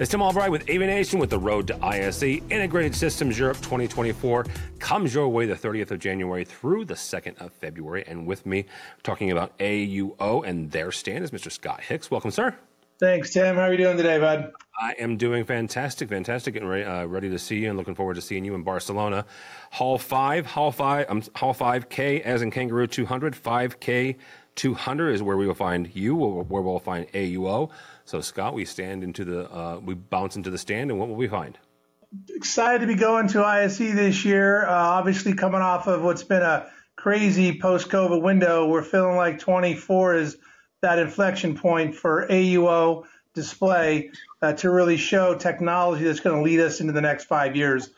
It's Tim Albright with AVNation with the Road to ISE. Integrated Systems Europe 2024 comes your way the 30th of January through the 2nd of February. And with me, talking about AUO and their stand is Mr. Scott Hix. Welcome, sir. Thanks, Tim. How are you doing today, bud? I am doing fantastic, fantastic, and ready, uh, ready to see you, and looking forward to seeing you in Barcelona. Hall five, Hall five, um, Hall five K, as in Kangaroo 200, 5K 200 is where we will find you, where we'll find AUO. So, Scott, we stand into the, uh, we bounce into the stand, and what will we find? Excited to be going to ISE this year. Uh, obviously, coming off of what's been a crazy post-COVID window, we're feeling like 24 is that inflection point for AUO display uh, to really show technology that's going to lead us into the next five years.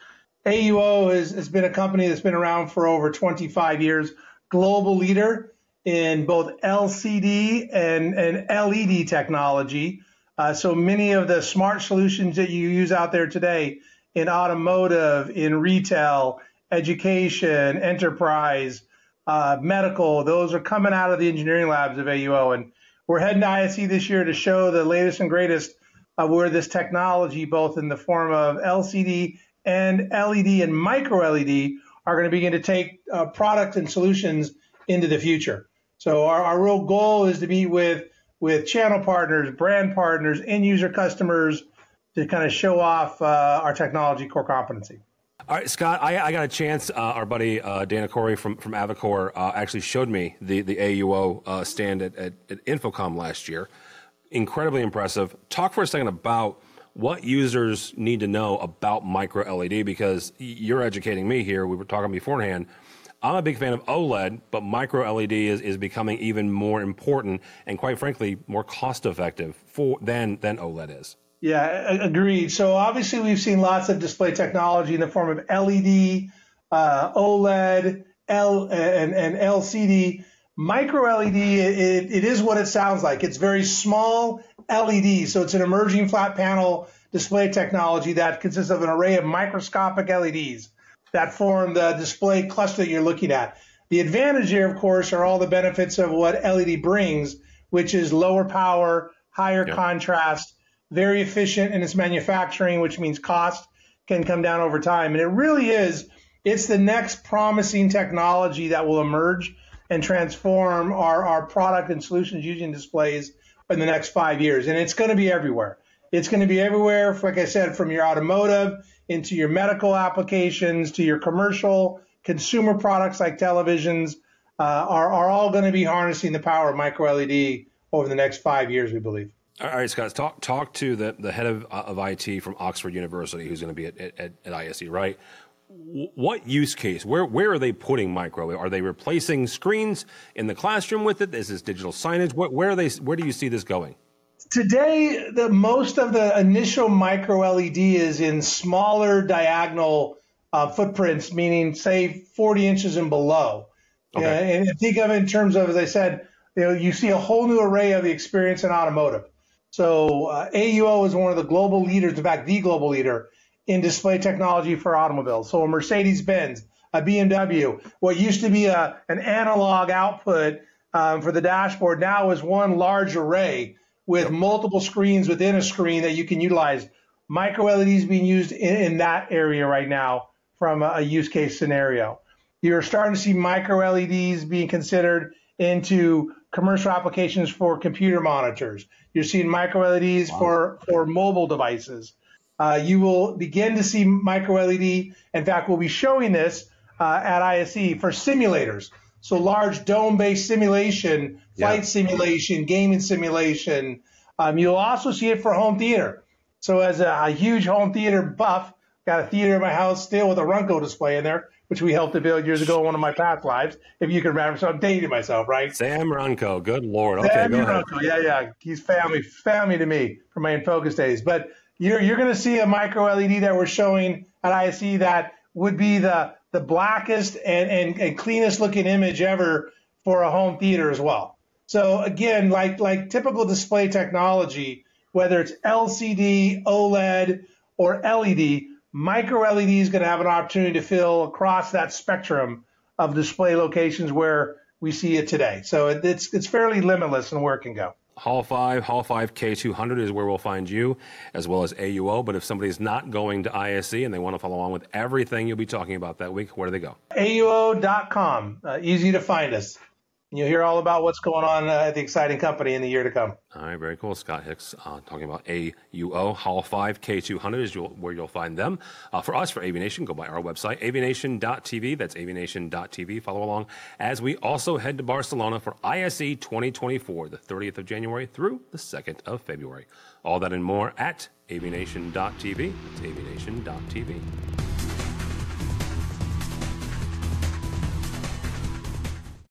AUO has, been a company that's been around for over 25 years, global leader in both LCD and, and LED technology. Uh, so many of the smart solutions that you use out there today in automotive, in retail, education, enterprise, uh, medical, those are coming out of the engineering labs of AUO. And we're heading to ISE this year to show the latest and greatest of where this technology, both in the form of LCD and LED and micro LED, are going to begin to take uh, products and solutions into the future. So our, our real goal is to be with with channel partners, brand partners, end user customers to kind of show off uh, our technology core competency. All right, Scott, I, I got a chance. Uh, our buddy uh, Dana Corrie from, from Avocor uh, actually showed me the, the AUO uh, stand at, at, at InfoComm last year. Incredibly impressive. Talk for a second about what users need to know about micro LED because you're educating me here. We were talking beforehand I'm a big fan of OLED, but micro LED is, is becoming even more important and, quite frankly, more cost effective for than than OLED is. Yeah, agreed. So obviously, we've seen lots of display technology in the form of LED, uh, OLED, L, and, and LCD. Micro LED, it, it is what it sounds like. It's very small LED, so it's an emerging flat panel display technology that consists of an array of microscopic LEDs that form the display cluster that you're looking at. The advantage here, of course, are all the benefits of what LED brings, which is lower power, higher yep. contrast, very efficient in its manufacturing, which means cost can come down over time. And it really is, it's the next promising technology that will emerge and transform our, our product and solutions using displays in the next five years. And it's going to be everywhere. It's going to be everywhere, like I said, from your automotive into your medical applications to your commercial consumer products like televisions uh, are, are all going to be harnessing the power of micro LED over the next five years, we believe. All right, Scott, talk talk to the, the head of, of IT from Oxford University who's going to be at, at, at ISE, right? What use case? Where where are they putting micro? Are they replacing screens in the classroom with it? Is this digital signage? What, where are they? Where do you see this going? Today, the most of the initial micro LED is in smaller diagonal uh, footprints, meaning say 40 inches and below. Okay. And think of it in terms of, as I said, you know, you see a whole new array of the experience in automotive. So uh, AUO is one of the global leaders, in fact, the global leader in display technology for automobiles. So a Mercedes-Benz, a BMW, what used to be a, an analog output um, for the dashboard now is one large array with multiple screens within a screen that you can utilize. Micro LEDs being used in, in that area right now from a, a, use case scenario. You're starting to see micro LEDs being considered into commercial applications for computer monitors. You're seeing micro LEDs wow. for, for mobile devices. Uh, you will begin to see micro LED. In fact, we'll be showing this uh, at ISE for simulators. So large dome-based simulation, flight yeah. simulation, gaming simulation. Um, you'll also see it for home theater. So as a, a, huge home theater buff, got a theater in my house still with a Runco display in there, which we helped to build years ago in one of my past lives. If you can remember, so I'm dating myself, right? Sam Runco, good lord. Okay, Sam ahead. yeah, yeah. He's family, family to me from my InFocus days. But you're you're going to see a micro LED that we're showing at ISE that would be the the blackest and, and, and cleanest looking image ever for a home theater as well. So again, like like typical display technology, whether it's LCD, OLED, or LED, micro LED is going to have an opportunity to fill across that spectrum of display locations where we see it today. So it, it's it's fairly limitless in where it can go. Hall 5, Hall 5 K200 is where we'll find you, as well as AUO. But if somebody's not going to ISE and they want to follow along with everything you'll be talking about that week, where do they go? AUO.com. Uh, easy to find us. You'll hear all about what's going on uh, at the exciting company in the year to come. All right, very cool. Scott Hix uh, talking about AUO Hall 5 K200 is you'll, where you'll find them. Uh, for us, for AVNation, go by our website, avnation.tv. That's avnation.tv. Follow along as we also head to Barcelona for ISE 2024, the 30th of January through the 2nd of February. All that and more at avnation.tv. That's avnation.tv.